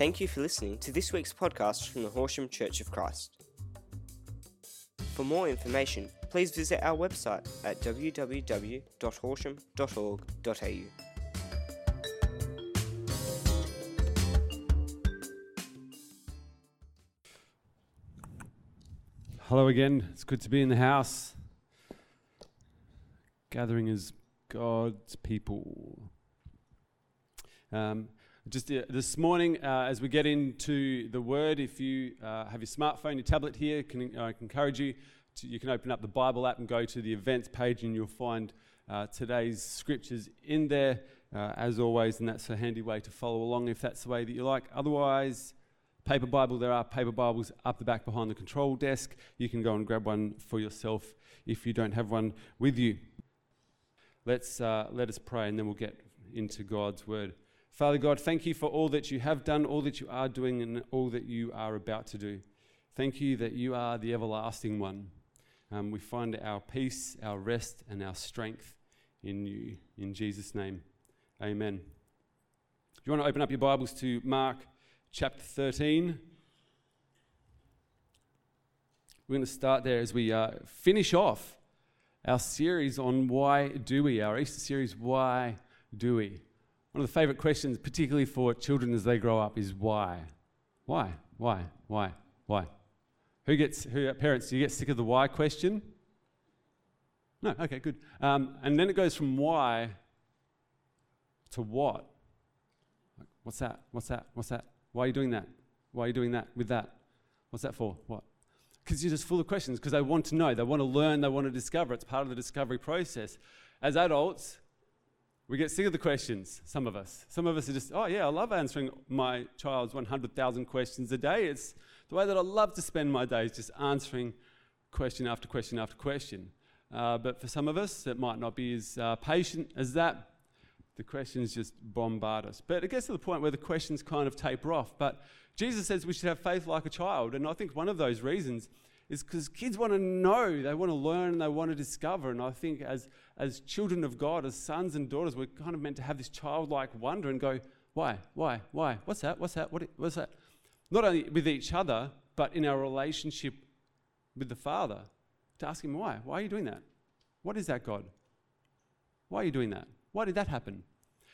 Thank you for listening to this week's podcast from the Horsham Church of Christ. For more information, please visit our website at www.horsham.org.au. Hello again. It's good to be in the house. Gathering as God's people. Um, just uh, this morning, uh, as we get into the Word, if you uh, have your smartphone, your tablet here, can, I can encourage you. To, you can open up the Bible app and go to the events page, and you'll find uh, today's scriptures in there, uh, as always, and that's a handy way to follow along if that's the way that you like. Otherwise, paper Bible, there are paper Bibles up the back behind the control desk. You can go and grab one for yourself if you don't have one with you. Let's uh, let us pray and then we'll get into God's word. Father God, thank you for all that you have done, all that you are doing, and all that you are about to do. Thank you that you are the everlasting one. Um, we find our peace, our rest, and our strength in you. In Jesus' name, amen. Do you want to open up your Bibles to Mark chapter 13. We're going to start there as we uh, finish off our series on why do we, our Easter series, why do we? One of the favorite questions, particularly for children as they grow up, is why? Why? Why? Why? Why? Who gets, who, parents, do you get sick of the why question? No, okay, good. Um, and then it goes from why to what. What's that? What's that? What's that? Why are you doing that? Why are you doing that with that? What's that for? What? Because you're just full of questions, because they want to know, they want to learn, they want to discover. It's part of the discovery process. As adults, we get sick of the questions, some of us. Some of us are just, oh, yeah, I love answering my child's 100,000 questions a day. It's the way that I love to spend my days, just answering question after question after question. Uh, but for some of us, it might not be as uh, patient as that. The questions just bombard us. But it gets to the point where the questions kind of taper off. But Jesus says we should have faith like a child. And I think one of those reasons is because kids want to know, they want to learn, and they want to discover. And I think as, as children of God, as sons and daughters, we're kind of meant to have this childlike wonder and go, why, why, why? What's that? What's that? What, what's that? Not only with each other, but in our relationship with the Father, to ask Him why. Why are you doing that? What is that, God? Why are you doing that? Why did that happen?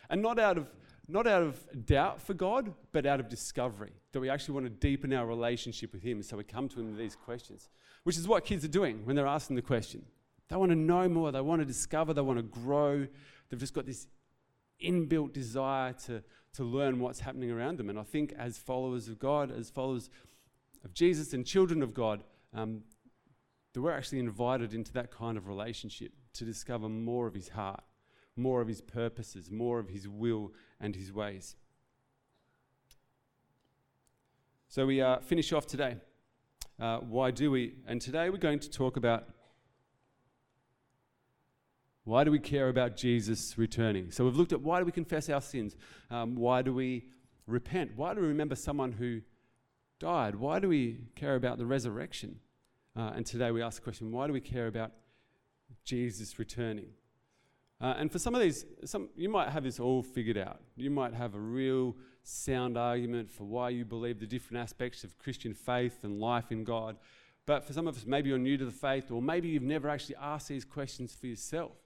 And not out of not out of doubt for God, but out of discovery. That we actually want to deepen our relationship with Him. So we come to Him with these questions, which is what kids are doing when they're asking the question. They want to know more, they want to discover, they want to grow. They've just got this inbuilt desire to, to learn what's happening around them. And I think as followers of God, as followers of Jesus and children of God, um, that we're actually invited into that kind of relationship to discover more of His heart more of his purposes, more of his will and his ways. So we uh, finish off today. Uh, why do we? And today we're going to talk about why do we care about Jesus returning? So we've looked at why do we confess our sins? Um, why do we repent? Why do we remember someone who died? Why do we care about the resurrection? Uh, and today we ask the question why do we care about Jesus returning? Uh, and for some of these, some, you might have this all figured out. You might have a real sound argument for why you believe the different aspects of Christian faith and life in God. But for some of us, maybe you're new to the faith, or maybe you've never actually asked these questions for yourself.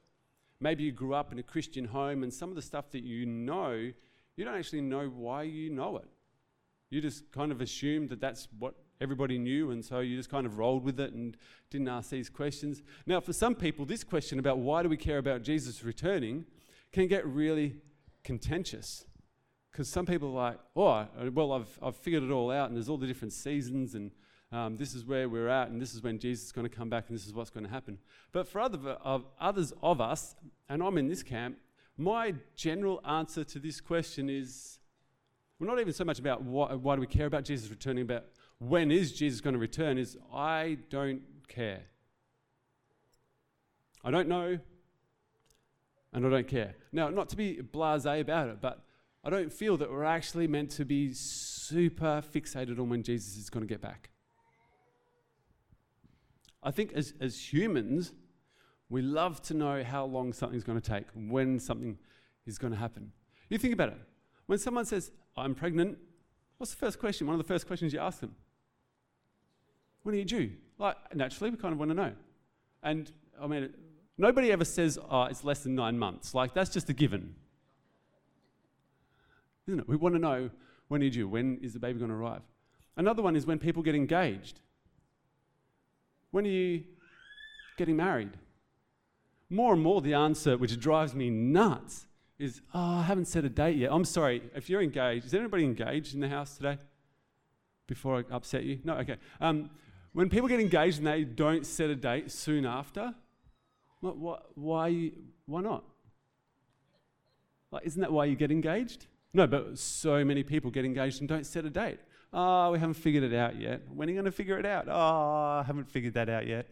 Maybe you grew up in a Christian home, and some of the stuff that you know, you don't actually know why you know it. You just kind of assume that that's what everybody knew, and so you just kind of rolled with it and didn't ask these questions. Now, for some people, this question about why do we care about Jesus returning can get really contentious. Because some people are like, oh, well, I've, I've figured it all out, and there's all the different seasons, and um, this is where we're at, and this is when Jesus is going to come back, and this is what's going to happen. But for other, others of us, and I'm in this camp, my general answer to this question is well, not even so much about why, why do we care about Jesus returning, about when is Jesus going to return, is I don't care. I don't know, and I don't care. Now, not to be blase about it, but I don't feel that we're actually meant to be super fixated on when Jesus is going to get back. I think as, as humans, we love to know how long something's going to take, when something is going to happen. You think about it. When someone says, I'm pregnant, What's the first question? One of the first questions you ask them. When are you due? Like, naturally, we kind of want to know. And I mean, nobody ever says, oh, it's less than nine months. Like, that's just a given. Isn't it? We want to know when are you due? When is the baby going to arrive? Another one is when people get engaged. When are you getting married? More and more, the answer, which drives me nuts, is, oh, I haven't set a date yet. I'm sorry, if you're engaged, is anybody engaged in the house today? Before I upset you? No, okay. Um, when people get engaged and they don't set a date soon after, what, what, why, why not? Like, isn't that why you get engaged? No, but so many people get engaged and don't set a date. Oh, we haven't figured it out yet. When are you going to figure it out? Oh, I haven't figured that out yet.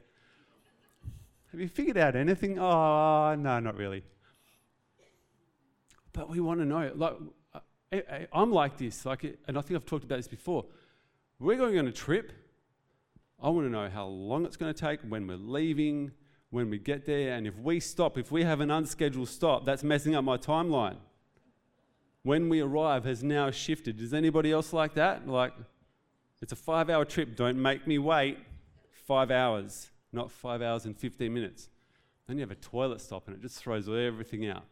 Have you figured out anything? Oh, no, not really. But we want to know. Like, I, am like this, like, and I think I've talked about this before. We're going on a trip. I want to know how long it's going to take, when we're leaving, when we get there, and if we stop, if we have an unscheduled stop, that's messing up my timeline. When we arrive has now shifted. Is anybody else like that? Like, it's a five hour trip, don't make me wait five hours, not five hours and 15 minutes. Then you have a toilet stop and it just throws everything out.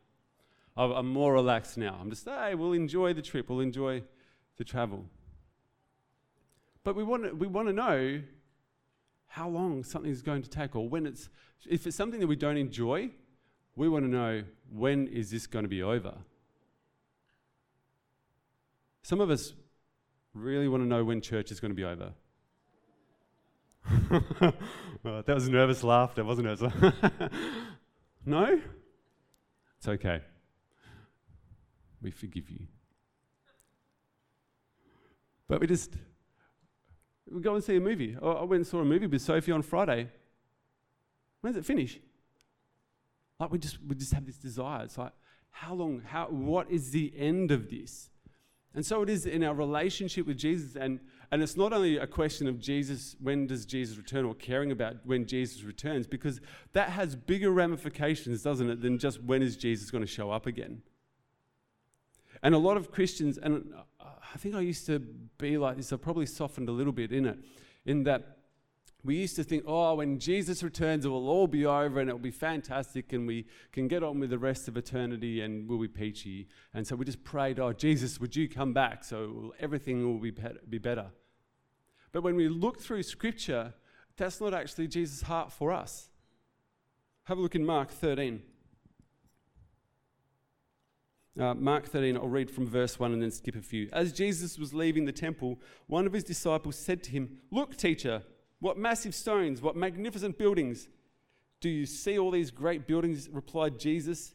I'm more relaxed now. I'm just, hey, we'll enjoy the trip, we'll enjoy the travel. But we want to, we want to know how long something's going to take, or when it's, if it's something that we don't enjoy, we want to know when is this going to be over. Some of us really want to know when church is going to be over. well, that was a nervous laugh that wasn't it? no? It's okay. We forgive you. But we just, we go and see a movie. I went and saw a movie with Sophie on Friday. When does it finish? Like we just, we just have this desire. It's like, how long, how, what is the end of this? And so it is in our relationship with Jesus. And, and it's not only a question of Jesus, when does Jesus return, or caring about when Jesus returns, because that has bigger ramifications, doesn't it, than just when is Jesus going to show up again. And a lot of Christians, and I think I used to be like this, I've probably softened a little bit in it, in that we used to think, oh, when Jesus returns, it will all be over and it will be fantastic and we can get on with the rest of eternity and we'll be peachy. And so we just prayed, oh, Jesus, would you come back so everything will be, be better? But when we look through Scripture, that's not actually Jesus' heart for us. Have a look in Mark 13. Uh, Mark 13, I'll read from verse 1 and then skip a few. As Jesus was leaving the temple, one of his disciples said to him, Look, teacher, what massive stones, what magnificent buildings. Do you see all these great buildings? replied Jesus.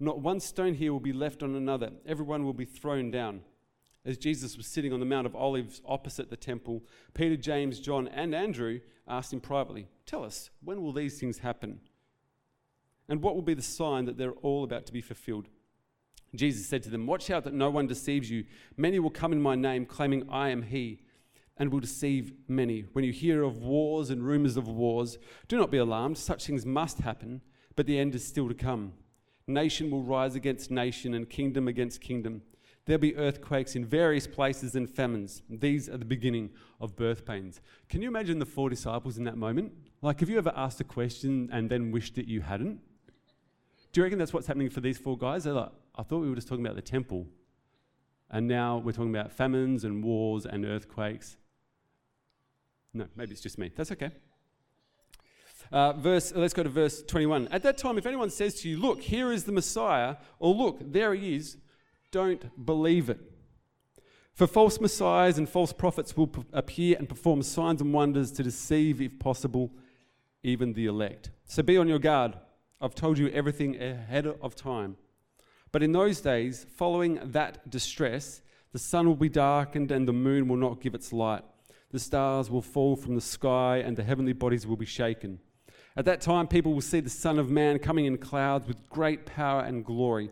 Not one stone here will be left on another, everyone will be thrown down. As Jesus was sitting on the Mount of Olives opposite the temple, Peter, James, John, and Andrew asked him privately, Tell us, when will these things happen? And what will be the sign that they're all about to be fulfilled? Jesus said to them, Watch out that no one deceives you. Many will come in my name, claiming I am he and will deceive many. When you hear of wars and rumors of wars, do not be alarmed. Such things must happen, but the end is still to come. Nation will rise against nation and kingdom against kingdom. There'll be earthquakes in various places and famines. These are the beginning of birth pains. Can you imagine the four disciples in that moment? Like, have you ever asked a question and then wished that you hadn't? Do you reckon that's what's happening for these four guys? They're like, I thought we were just talking about the temple. And now we're talking about famines and wars and earthquakes. No, maybe it's just me. That's okay. Uh, verse, let's go to verse 21. At that time, if anyone says to you, Look, here is the Messiah, or Look, there he is, don't believe it. For false messiahs and false prophets will appear and perform signs and wonders to deceive, if possible, even the elect. So be on your guard. I've told you everything ahead of time. But in those days, following that distress, the sun will be darkened and the moon will not give its light the stars will fall from the sky, and the heavenly bodies will be shaken. At that time, people will see the Son of Man coming in clouds with great power and glory,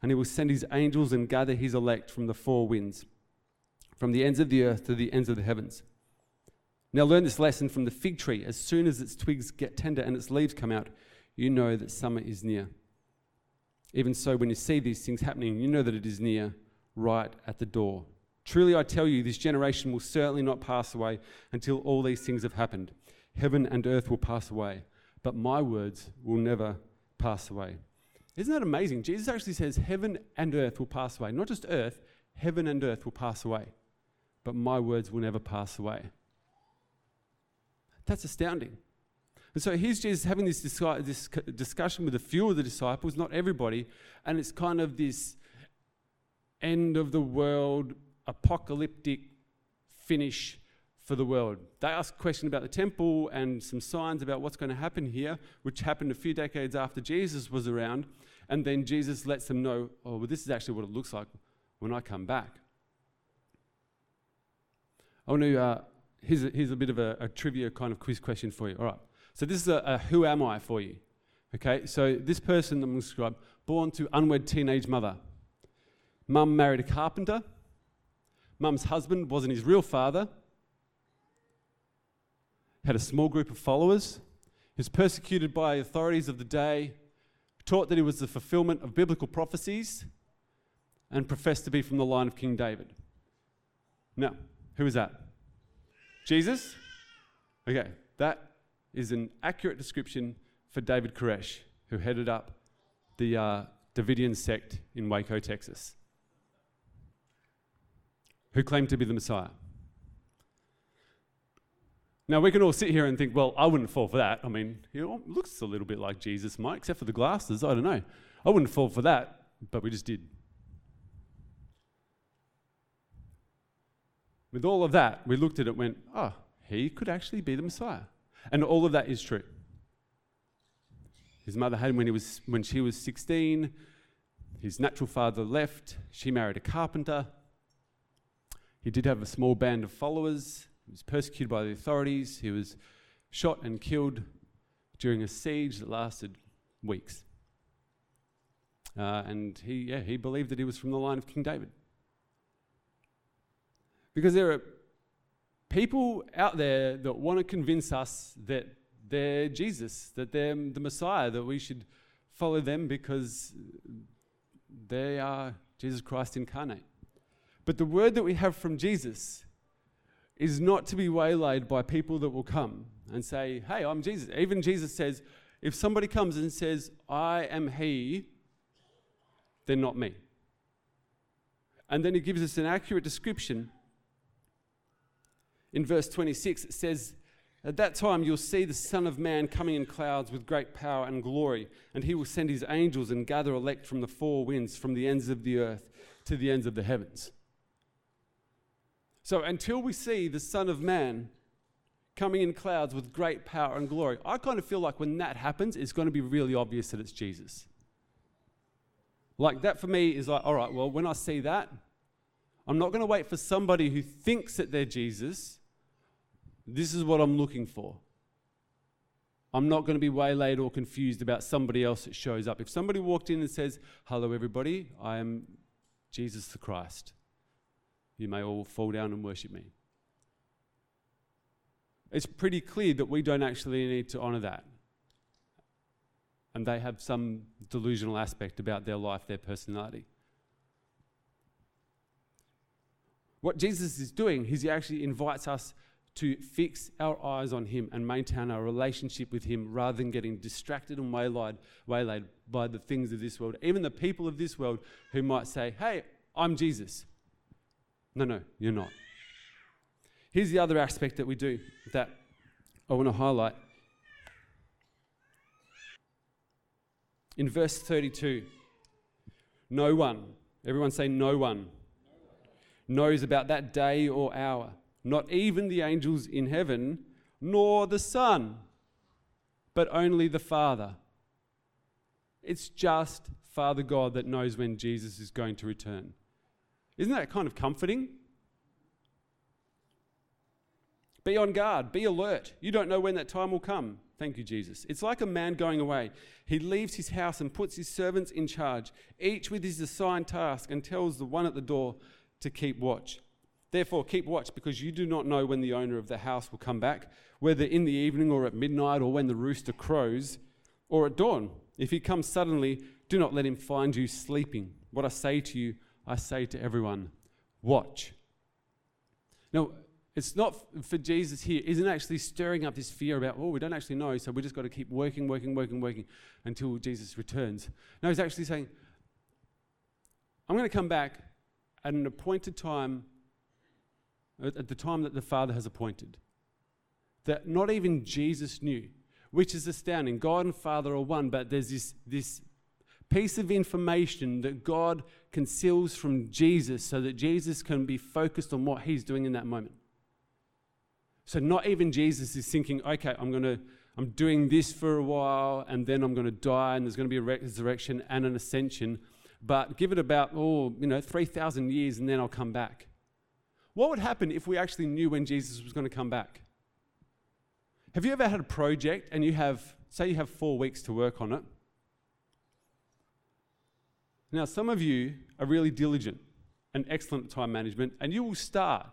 and he will send his angels and gather his elect from the four winds, from the ends of the earth to the ends of the heavens. Now, learn this lesson from the fig tree. As soon as its twigs get tender and its leaves come out, you know that summer is near. Even so, when you see these things happening, you know that it is near, right at the door. Truly I tell you, this generation will certainly not pass away until all these things have happened. Heaven and earth will pass away, but my words will never pass away. Isn't that amazing? Jesus actually says, Heaven and earth will pass away. Not just earth, heaven and earth will pass away, but my words will never pass away. That's astounding. And so here's Jesus having this, discussion with a few of the disciples, not everybody, and it's kind of this end of the world, apocalyptic finish for the world. They ask a question about the temple and some signs about what's going to happen here, which happened a few decades after Jesus was around. And then Jesus lets them know, oh, well, this is actually what it looks like when I come back. I want to, uh, here's, a, here's a bit of a, a, trivia kind of quiz question for you. All right. So this is a, a who am I for you. Okay. So this person I'm going to describe, born to unwed teenage mother. Mum married a carpenter. Mum's husband wasn't his real father had a small group of followers. He was persecuted by authorities of the day, taught that he was the fulfillment of biblical prophecies, and professed to be from the line of King David. Now, who is that? Jesus? Okay, that is an accurate description for David Koresh, who headed up the uh, Davidian sect in Waco, Texas, who claimed to be the Messiah. Now, we can all sit here and think, well, I wouldn't fall for that. I mean, he looks a little bit like Jesus might, except for the glasses. I don't know. I wouldn't fall for that, but we just did. With all of that, we looked at it and went, oh, he could actually be the Messiah. And all of that is true. His mother had him when, he was, when she was 16. His natural father left. She married a carpenter. He did have a small band of followers. He was persecuted by the authorities. He was shot and killed during a siege that lasted weeks. Uh, and he, yeah, he believed that he was from the line of King David. Because there are people out there that want to convince us that they're Jesus, that they're the Messiah, that we should follow them because they are Jesus Christ incarnate. But the word that we have from Jesus is not to be waylaid by people that will come and say, Hey, I'm Jesus. Even Jesus says, if somebody comes and says, I am He, they're not me. And then he gives us an accurate description. In verse 26, it says, At that time you'll see the Son of Man coming in clouds with great power and glory, and he will send his angels and gather elect from the four winds, from the ends of the earth to the ends of the heavens. So until we see the Son of Man coming in clouds with great power and glory, I kind of feel like when that happens, it's going to be really obvious that it's Jesus. Like that for me is like, all right, well, when I see that, I'm not going to wait for somebody who thinks that they're Jesus. This is what I'm looking for. I'm not going to be waylaid or confused about somebody else that shows up. If somebody walked in and says, Hello, everybody, I am Jesus the Christ, you may all fall down and worship me. It's pretty clear that we don't actually need to honor that. And they have some delusional aspect about their life, their personality. What Jesus is doing is he actually invites us to fix our eyes on him and maintain our relationship with him rather than getting distracted and waylaid, waylaid by the things of this world. Even the people of this world who might say, Hey, I'm Jesus. No, no, you're not. Here's the other aspect that we do that I want to highlight. In verse 32, no one, everyone say, no one, knows about that day or hour, not even the angels in heaven, nor the Son, but only the Father. It's just Father God that knows when Jesus is going to return. Isn't that kind of comforting? Be on guard, be alert. You don't know when that time will come. Thank you, Jesus. It's like a man going away. He leaves his house and puts his servants in charge, each with his assigned task, and tells the one at the door to keep watch. Therefore, keep watch because you do not know when the owner of the house will come back, whether in the evening or at midnight or when the rooster crows or at dawn. If he comes suddenly, do not let him find you sleeping. What I say to you, I say to everyone, watch. Now, it's not for Jesus here, isn't actually stirring up this fear about, oh, we don't actually know, so we just got to keep working, working, working, working until Jesus returns. No, he's actually saying, I'm going to come back at an appointed time, at the time that the Father has appointed. That not even Jesus knew, which is astounding. God and Father are one, but there's this, this piece of information that God conceals from Jesus so that Jesus can be focused on what he's doing in that moment. So not even Jesus is thinking, okay, I'm going to I'm doing this for a while and then I'm going to die and there's going to be a resurrection and an ascension, but give it about oh, you know, 3000 years and then I'll come back. What would happen if we actually knew when Jesus was going to come back? Have you ever had a project and you have say you have 4 weeks to work on it? Now, some of you are really diligent and excellent at time management, and you will start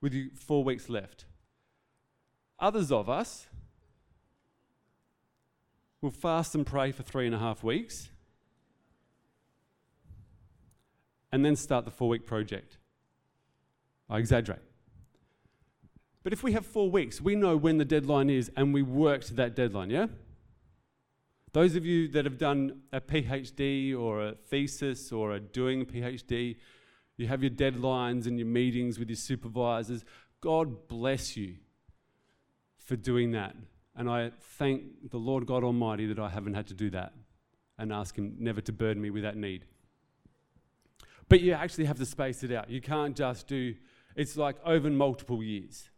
with you four weeks left. Others of us will fast and pray for three and a half weeks and then start the four week project. I exaggerate. But if we have four weeks, we know when the deadline is and we work to that deadline, yeah? Those of you that have done a PhD or a thesis or are doing a PhD, you have your deadlines and your meetings with your supervisors. God bless you for doing that. And I thank the Lord God Almighty that I haven't had to do that and ask Him never to burden me with that need. But you actually have to space it out. You can't just do, it's like over multiple years.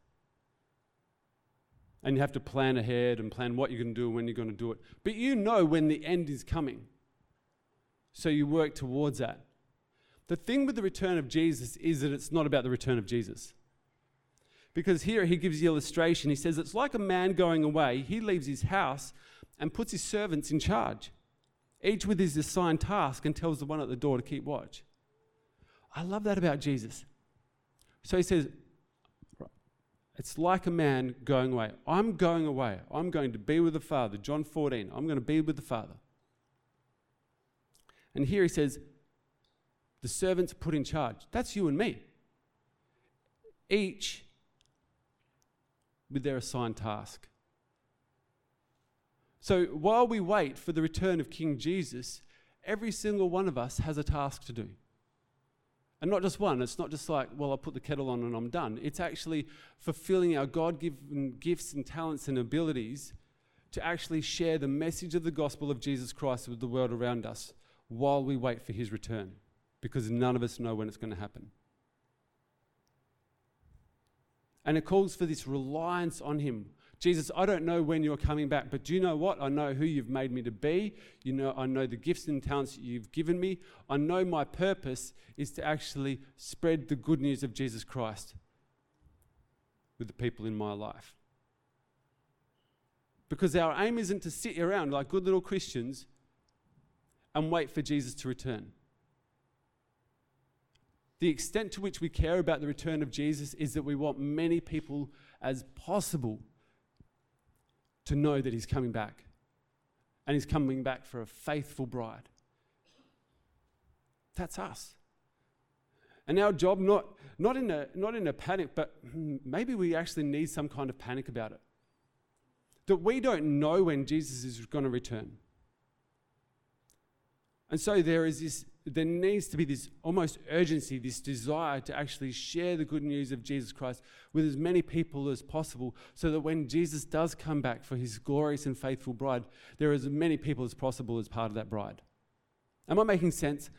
And you have to plan ahead and plan what you're going to do and when you're going to do it. But you know when the end is coming. So you work towards that. The thing with the return of Jesus is that it's not about the return of Jesus. Because here he gives the illustration. He says it's like a man going away. He leaves his house and puts his servants in charge, each with his assigned task, and tells the one at the door to keep watch. I love that about Jesus. So he says, it's like a man going away. I'm going away. I'm going to be with the Father. John 14. I'm going to be with the Father. And here he says, the servants put in charge. That's you and me. Each with their assigned task. So while we wait for the return of King Jesus, every single one of us has a task to do. And not just one, it's not just like, well, I'll put the kettle on and I'm done. It's actually fulfilling our God given gifts and talents and abilities to actually share the message of the gospel of Jesus Christ with the world around us while we wait for his return, because none of us know when it's going to happen. And it calls for this reliance on Him. Jesus, I don't know when you're coming back, but do you know what? I know who you've made me to be. You know, I know the gifts and talents you've given me. I know my purpose is to actually spread the good news of Jesus Christ with the people in my life. Because our aim isn't to sit around like good little Christians and wait for Jesus to return. The extent to which we care about the return of Jesus is that we want many people as possible to know that He's coming back. And He's coming back for a faithful bride. That's us. And our job, not, not, in a, not in a panic, but maybe we actually need some kind of panic about it. That we don't know when Jesus is going to return. And so there is this there needs to be this almost urgency, this desire to actually share the good news of Jesus Christ with as many people as possible, so that when Jesus does come back for his glorious and faithful bride, there are as many people as possible as part of that bride. Am I making sense?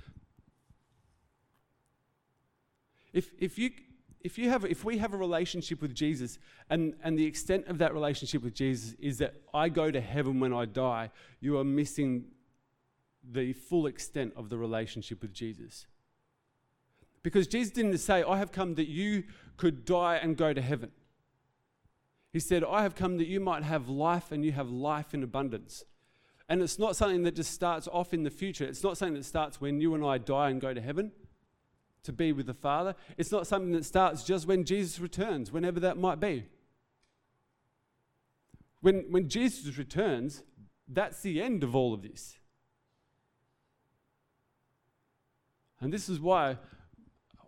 If, if, you, if, you have, if we have a relationship with Jesus, and, and the extent of that relationship with Jesus is that I go to heaven when I die, you are missing the full extent of the relationship with Jesus. Because Jesus didn't say, I have come that you could die and go to heaven. He said, I have come that you might have life and you have life in abundance. And it's not something that just starts off in the future. It's not something that starts when you and I die and go to heaven to be with the Father. It's not something that starts just when Jesus returns, whenever that might be. When, when Jesus returns, that's the end of all of this. And this is why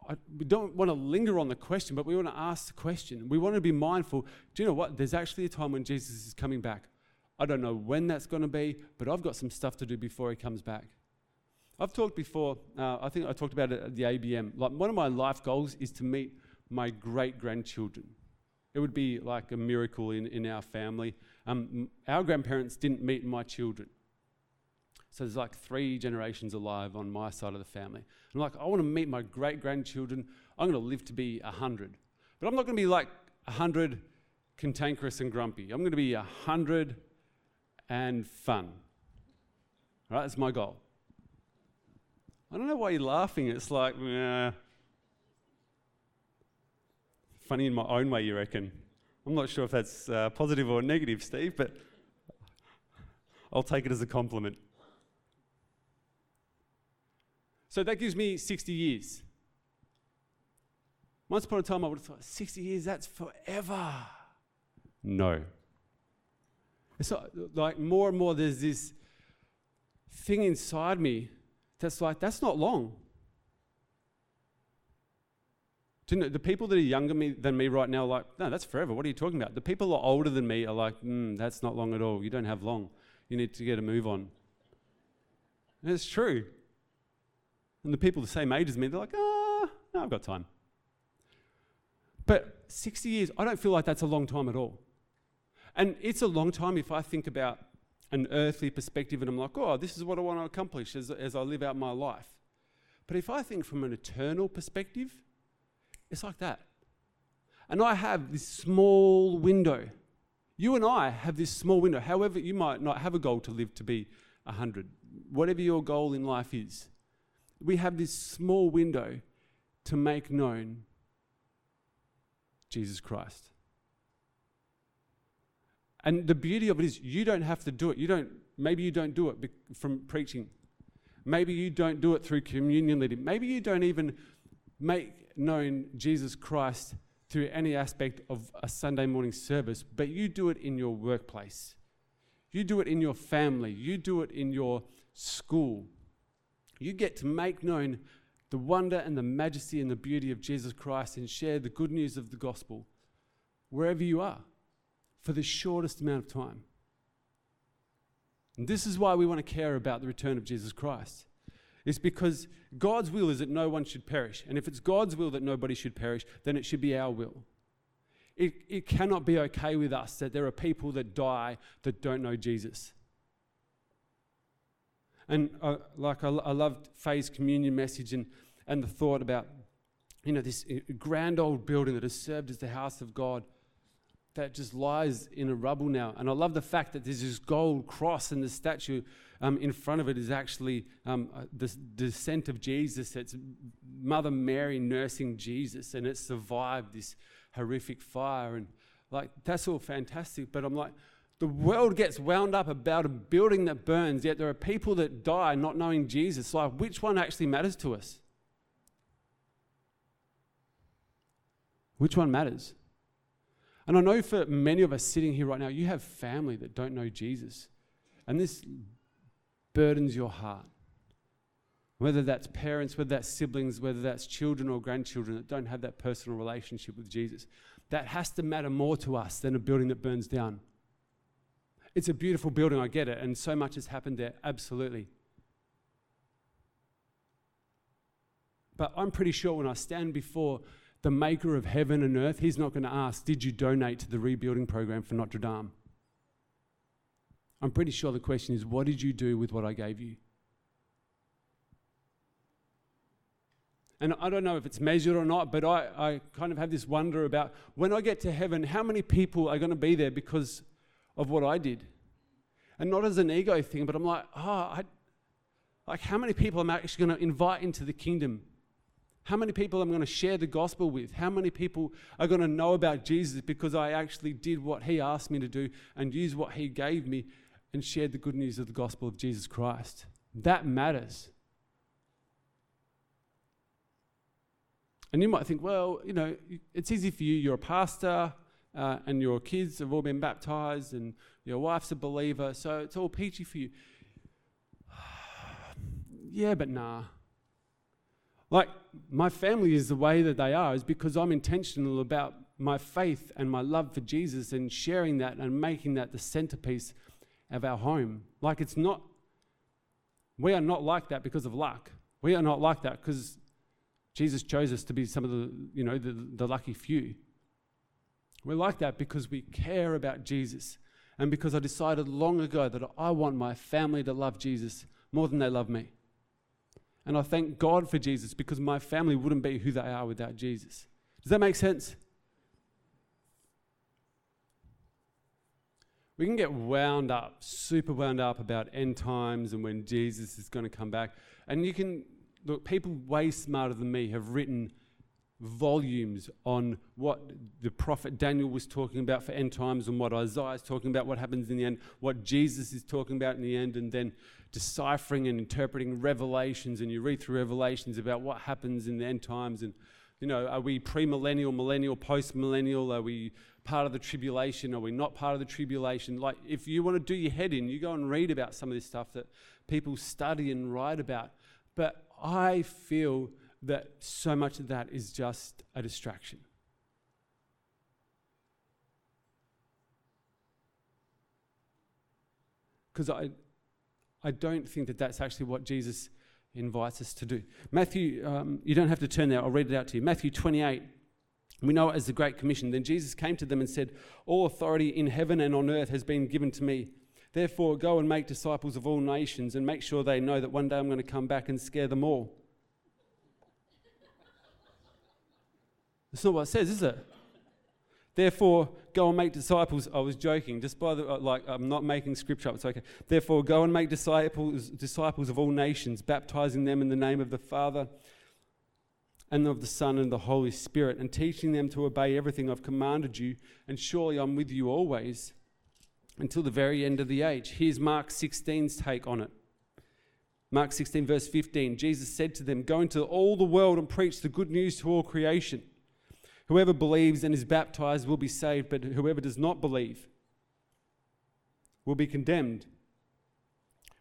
I, we don't want to linger on the question, but we want to ask the question. We want to be mindful. Do you know what? There's actually a time when Jesus is coming back. I don't know when that's going to be, but I've got some stuff to do before he comes back. I've talked before, uh, I think I talked about it at the AGM. Like, one of my life goals is to meet my great grandchildren. It would be like a miracle in, in our family. Um, our grandparents didn't meet my children. So there's like three generations alive on my side of the family. I'm like, I want to meet my great grandchildren. I'm going to live to be 100. But I'm not going to be like 100 cantankerous and grumpy. I'm going to be 100 and fun. Right? That's my goal. I don't know why you're laughing. It's like, eh. funny in my own way, you reckon. I'm not sure if that's uh, positive or negative, Steve, but I'll take it as a compliment. So that gives me 60 years. Once upon a time, I would have thought, 60 years, that's forever. No. It's like more and more, there's this thing inside me that's like, that's not long. Know, the people that are younger me, than me right now are like, no, that's forever. What are you talking about? The people who are older than me are like, mm, that's not long at all. You don't have long. You need to get a move on. And it's true. And the people the same age as me, they're like, ah, no, I've got time. But 60 years, I don't feel like that's a long time at all. And it's a long time if I think about an earthly perspective and I'm like, oh, this is what I want to accomplish as, as I live out my life. But if I think from an eternal perspective, it's like that. And I have this small window. You and I have this small window. However, you might not have a goal to live to be 100, whatever your goal in life is. We have this small window to make known Jesus Christ. And the beauty of it is you don't have to do it. You don't, maybe you don't do it from preaching. Maybe you don't do it through communion leading. Maybe you don't even make known Jesus Christ through any aspect of a Sunday morning service, but you do it in your workplace. You do it in your family. You do it in your school. You get to make known the wonder and the majesty and the beauty of Jesus Christ and share the good news of the gospel wherever you are for the shortest amount of time. And this is why we want to care about the return of Jesus Christ. It's because God's will is that no one should perish. And if it's God's will that nobody should perish, then it should be our will. It, it cannot be okay with us that there are people that die that don't know Jesus. And uh, like I, I loved Faye's communion message and, and the thought about, you know, this uh, grand old building that has served as the house of God that just lies in a rubble now. And I love the fact that there's this gold cross and the statue um, in front of it is actually um, uh, the descent of Jesus. It's Mother Mary nursing Jesus, and it survived this horrific fire. And like, that's all fantastic. But I'm like, the world gets wound up about a building that burns, yet there are people that die not knowing Jesus. Like, which one actually matters to us? Which one matters? And I know for many of us sitting here right now, you have family that don't know Jesus. And this burdens your heart. Whether that's parents, whether that's siblings, whether that's children or grandchildren that don't have that personal relationship with Jesus. That has to matter more to us than a building that burns down. It's a beautiful building, I get it, and so much has happened there, absolutely. But I'm pretty sure when I stand before the maker of heaven and earth, he's not going to ask, Did you donate to the rebuilding program for Notre Dame? I'm pretty sure the question is, What did you do with what I gave you? And I don't know if it's measured or not, but I, I kind of have this wonder about when I get to heaven, how many people are going to be there because of what I did? And not as an ego thing, but I'm like, oh, I, like how many people am I actually going to invite into the kingdom? How many people I'm going to share the gospel with? How many people are going to know about Jesus because I actually did what he asked me to do and used what he gave me and shared the good news of the gospel of Jesus Christ? That matters. And you might think, well, you know, it's easy for you. You're a pastor uh, and your kids have all been baptized and your wife's a believer, so it's all peachy for you. yeah, but nah. Like, my family is the way that they are is because I'm intentional about my faith and my love for Jesus and sharing that and making that the centerpiece of our home. Like it's not, we are not like that because of luck. We are not like that because Jesus chose us to be some of the, you know, the, the lucky few. We're like that because we care about Jesus and because I decided long ago that I want my family to love Jesus more than they love me. And I thank God for Jesus because my family wouldn't be who they are without Jesus. Does that make sense? We can get wound up, super wound up about end times and when Jesus is going to come back. And you can, look, people way smarter than me have written volumes on what the prophet Daniel was talking about for end times and what Isaiah is talking about, what happens in the end, what Jesus is talking about in the end, and then deciphering and interpreting revelations. And you read through revelations about what happens in the end times. And, you know, are we premillennial, millennial, post millennial? Are we part of the tribulation? Are we not part of the tribulation? Like, if you want to do your head in, you go and read about some of this stuff that people study and write about. But I feel that so much of that is just a distraction. Because I, I don't think that that's actually what Jesus invites us to do. Matthew, um, you don't have to turn there, I'll read it out to you. Matthew 28, we know it as the Great Commission. Then Jesus came to them and said, All authority in heaven and on earth has been given to me. Therefore, go and make disciples of all nations and make sure they know that one day I'm going to come back and scare them all. That's not what it says, is it? Therefore, go and make disciples. I was joking, just by the uh, like, I'm not making scripture up. It's okay. Therefore, go and make disciples, disciples of all nations, baptizing them in the name of the Father and of the Son and the Holy Spirit, and teaching them to obey everything I've commanded you. And surely I'm with you always until the very end of the age. Here's Mark 16's take on it. Mark 16, verse 15 Jesus said to them, Go into all the world and preach the good news to all creation. Whoever believes and is baptized will be saved, but whoever does not believe will be condemned.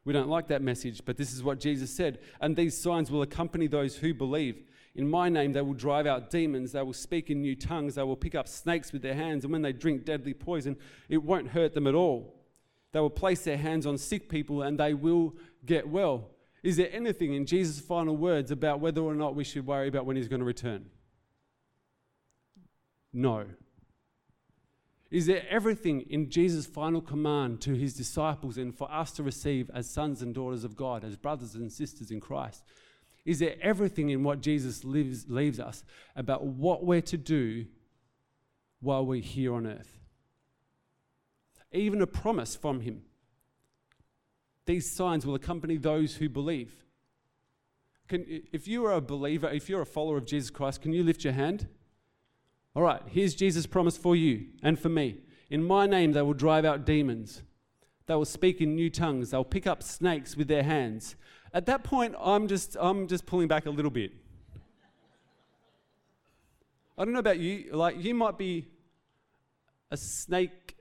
We don't like that message, but this is what Jesus said. And these signs will accompany those who believe. In my name, they will drive out demons, they will speak in new tongues, they will pick up snakes with their hands, and when they drink deadly poison, it won't hurt them at all. They will place their hands on sick people and they will get well. Is there anything in Jesus' final words about whether or not we should worry about when he's going to return? No. Is there everything in Jesus' final command to his disciples and for us to receive as sons and daughters of God, as brothers and sisters in Christ? Is there everything in what Jesus leaves, leaves us about what we're to do while we're here on earth? Even a promise from him. These signs will accompany those who believe. Can, if you are a believer, if you're a follower of Jesus Christ, can you lift your hand? All right, here's Jesus' promise for you and for me. In my name, they will drive out demons. They will speak in new tongues. They'll pick up snakes with their hands. At that point, I'm just, I'm just pulling back a little bit. I don't know about you, like, you might be a snake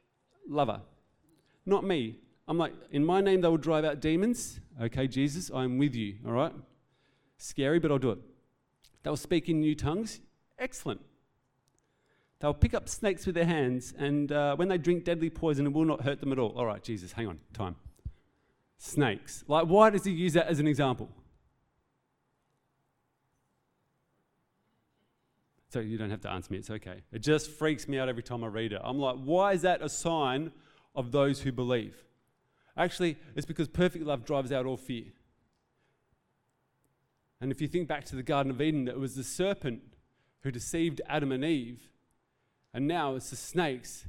lover. Not me. I'm like, in my name, they will drive out demons. Okay, Jesus, I'm with you, all right? Scary, but I'll do it. They'll speak in new tongues. Excellent. They'll pick up snakes with their hands, and uh, when they drink deadly poison, it will not hurt them at all. All right, Jesus, hang on, time. Snakes. Like, why does he use that as an example? So you don't have to answer me, it's okay. It just freaks me out every time I read it. I'm like, why is that a sign of those who believe? Actually, it's because perfect love drives out all fear. And if you think back to the Garden of Eden, it was the serpent who deceived Adam and Eve and now it's the snakes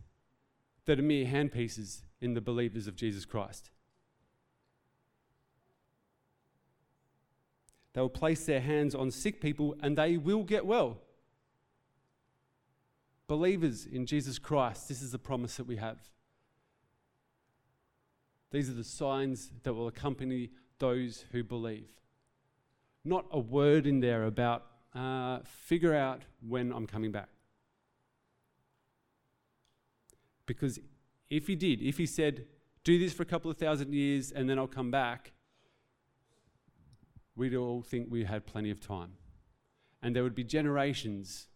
that are mere handpieces in the believers of Jesus Christ. They will place their hands on sick people and they will get well. Believers in Jesus Christ, this is the promise that we have. These are the signs that will accompany those who believe. Not a word in there about uh, figure out when I'm coming back. Because if he did, if he said, do this for a couple of thousand years and then I'll come back, we'd all think we had plenty of time. And there would be generations,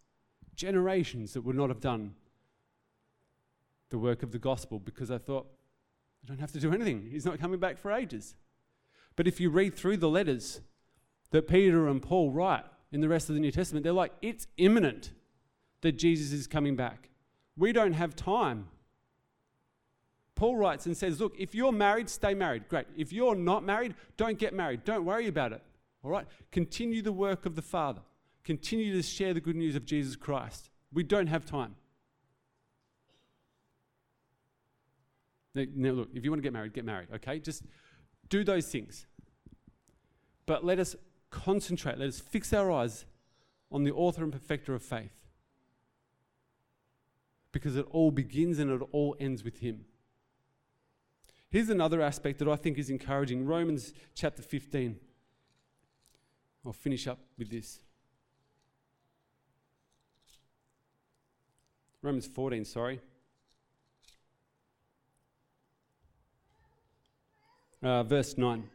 generations that would not have done the work of the gospel because I thought, I don't have to do anything. He's not coming back for ages. But if you read through the letters that Peter and Paul write in the rest of the New Testament, they're like, it's imminent that Jesus is coming back. We don't have time. Paul writes and says, Look, if you're married, stay married. Great. If you're not married, don't get married. Don't worry about it. All right? Continue the work of the Father. Continue to share the good news of Jesus Christ. We don't have time. Now, look, if you want to get married, get married, okay? Just do those things. But let us concentrate, let us fix our eyes on the author and perfecter of faith. Because it all begins and it all ends with him. Here's another aspect that I think is encouraging Romans chapter 15. I'll finish up with this. Romans 14, sorry. Uh, verse 9.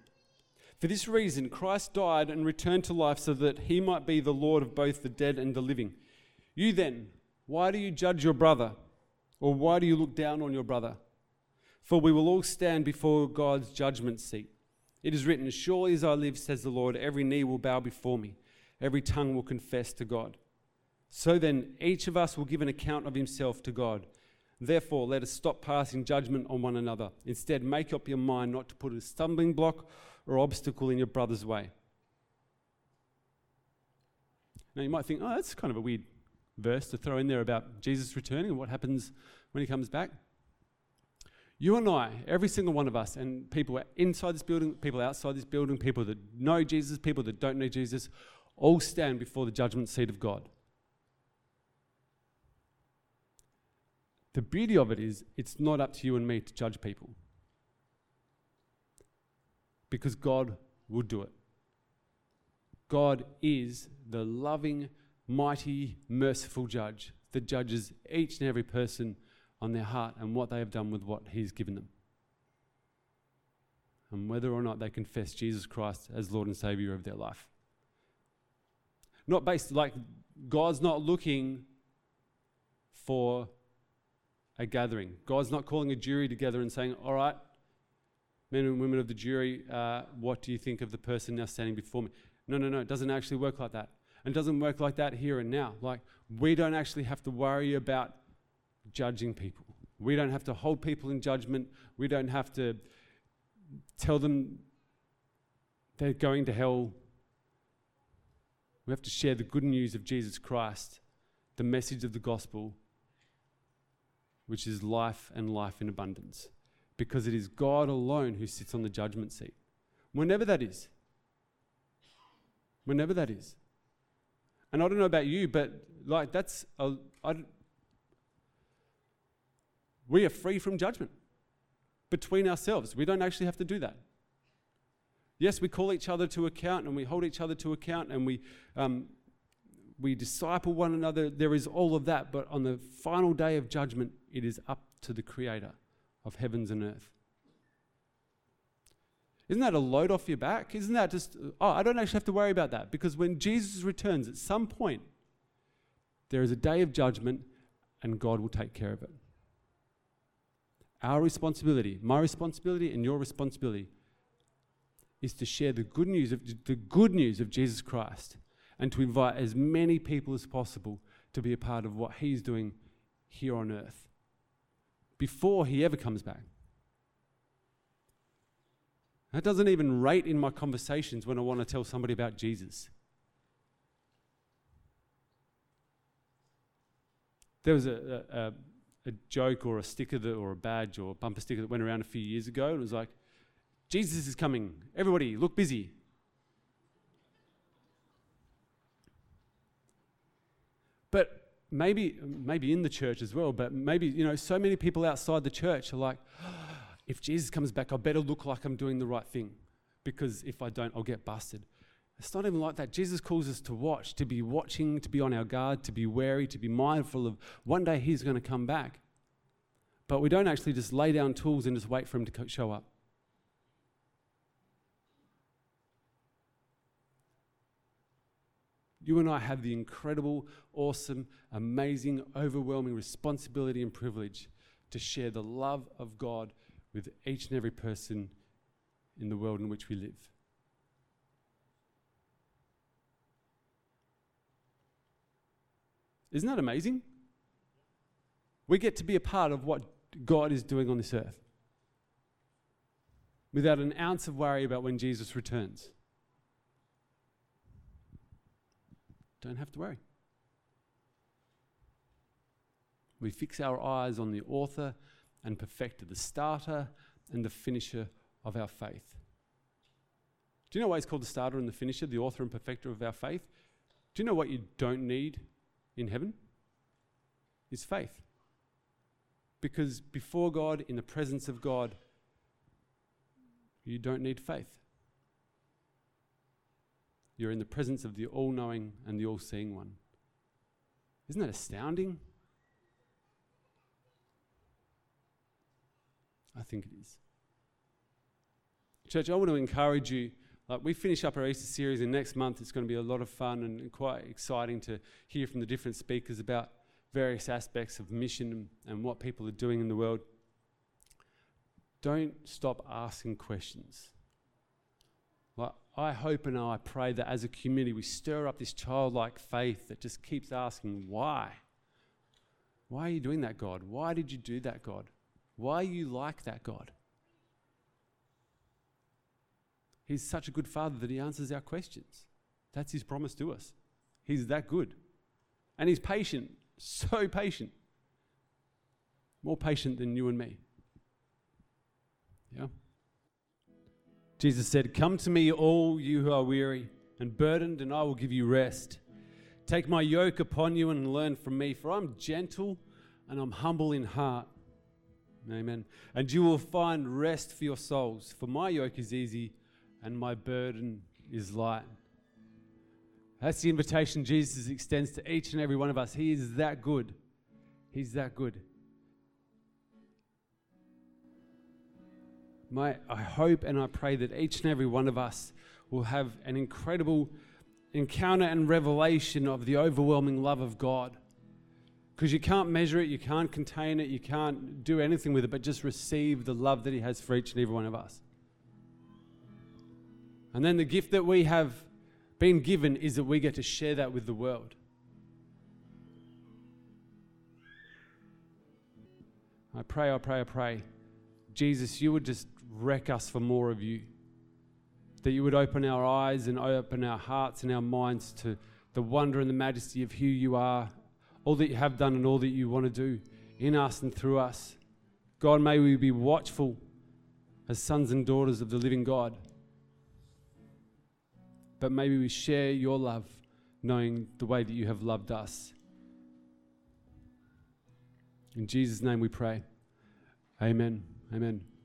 For this reason, Christ died and returned to life so that he might be the Lord of both the dead and the living. You then, why do you judge your brother? Or why do you look down on your brother? For we will all stand before God's judgment seat. It is written, Surely as I live, says the Lord, every knee will bow before me, every tongue will confess to God. So then, each of us will give an account of himself to God. Therefore, let us stop passing judgment on one another. Instead, make up your mind not to put a stumbling block or obstacle in your brother's way. Now, you might think, oh, that's kind of a weird verse to throw in there about Jesus returning and what happens when he comes back. You and I, every single one of us, and people inside this building, people outside this building, people that know Jesus, people that don't know Jesus, all stand before the judgment seat of God. The beauty of it is, it's not up to you and me to judge people. Because God will do it. God is the loving, mighty, merciful judge that judges each and every person on their heart and what they have done with what He's given them. And whether or not they confess Jesus Christ as Lord and Savior of their life. Not based, like, God's not looking for a gathering. God's not calling a jury together and saying, All right, men and women of the jury, uh, what do you think of the person now standing before me? No, no, no, it doesn't actually work like that. And it doesn't work like that here and now. Like, we don't actually have to worry about judging people. We don't have to hold people in judgment. We don't have to tell them they're going to hell. We have to share the good news of Jesus Christ, the message of the gospel which is life and life in abundance. Because it is God alone who sits on the judgment seat. Whenever that is. Whenever that is. And I don't know about you, but like that's, a, I, we are free from judgment between ourselves. We don't actually have to do that. Yes, we call each other to account and we hold each other to account and we um, we disciple one another. There is all of that. But on the final day of judgment, it is up to the Creator of heavens and earth. Isn't that a load off your back? Isn't that just, oh, I don't actually have to worry about that because when Jesus returns at some point, there is a day of judgment and God will take care of it. Our responsibility, my responsibility, and your responsibility is to share the good news of the good news of Jesus Christ and to invite as many people as possible to be a part of what He's doing here on earth before He ever comes back. That doesn't even rate in my conversations when I want to tell somebody about Jesus. There was a, a, a joke or a sticker that, or a badge or a bumper sticker that went around a few years ago. And it was like, Jesus is coming. Everybody, look busy. But maybe, maybe in the church as well, but maybe, you know, so many people outside the church are like, oh, if Jesus comes back, I better look like I'm doing the right thing because if I don't, I'll get busted. It's not even like that. Jesus calls us to watch, to be watching, to be on our guard, to be wary, to be mindful of one day He's going to come back. But we don't actually just lay down tools and just wait for Him to show up. You and I have the incredible, awesome, amazing, overwhelming responsibility and privilege to share the love of God with each and every person in the world in which we live. Isn't that amazing? We get to be a part of what God is doing on this earth without an ounce of worry about when Jesus returns. Don't have to worry. We fix our eyes on the author and perfecter, the starter and the finisher of our faith. Do you know why he's called the starter and the finisher, the author and perfecter of our faith? Do you know what you don't need in heaven? Is faith. Because before God, in the presence of God, you don't need faith. You're in the presence of the all knowing and the all seeing one. Isn't that astounding? I think it is. Church, I want to encourage you. Like we finish up our Easter series, and next month it's going to be a lot of fun and quite exciting to hear from the different speakers about various aspects of mission and what people are doing in the world. Don't stop asking questions. Like I hope and I pray that as a community we stir up this childlike faith that just keeps asking why. Why are you doing that, God? Why did you do that, God? Why are you like that, God? He's such a good father that he answers our questions. That's his promise to us. He's that good. And he's patient, so patient. More patient than you and me. Yeah? Jesus said, Come to me, all you who are weary and burdened, and I will give you rest. Take my yoke upon you and learn from me, for I'm gentle and I'm humble in heart. Amen. And you will find rest for your souls, for my yoke is easy and my burden is light. That's the invitation Jesus extends to each and every one of us. He is that good. He's that good. My, I hope and I pray that each and every one of us will have an incredible encounter and revelation of the overwhelming love of God. Because you can't measure it, you can't contain it, you can't do anything with it, but just receive the love that He has for each and every one of us. And then the gift that we have been given is that we get to share that with the world. I pray, I pray, I pray. Jesus, you would just wreck us for more of you. That you would open our eyes and open our hearts and our minds to the wonder and the majesty of who you are, all that you have done and all that you want to do in us and through us. God, may we be watchful as sons and daughters of the living God. But maybe we share your love, knowing the way that you have loved us. In Jesus' name we pray. Amen. Amen.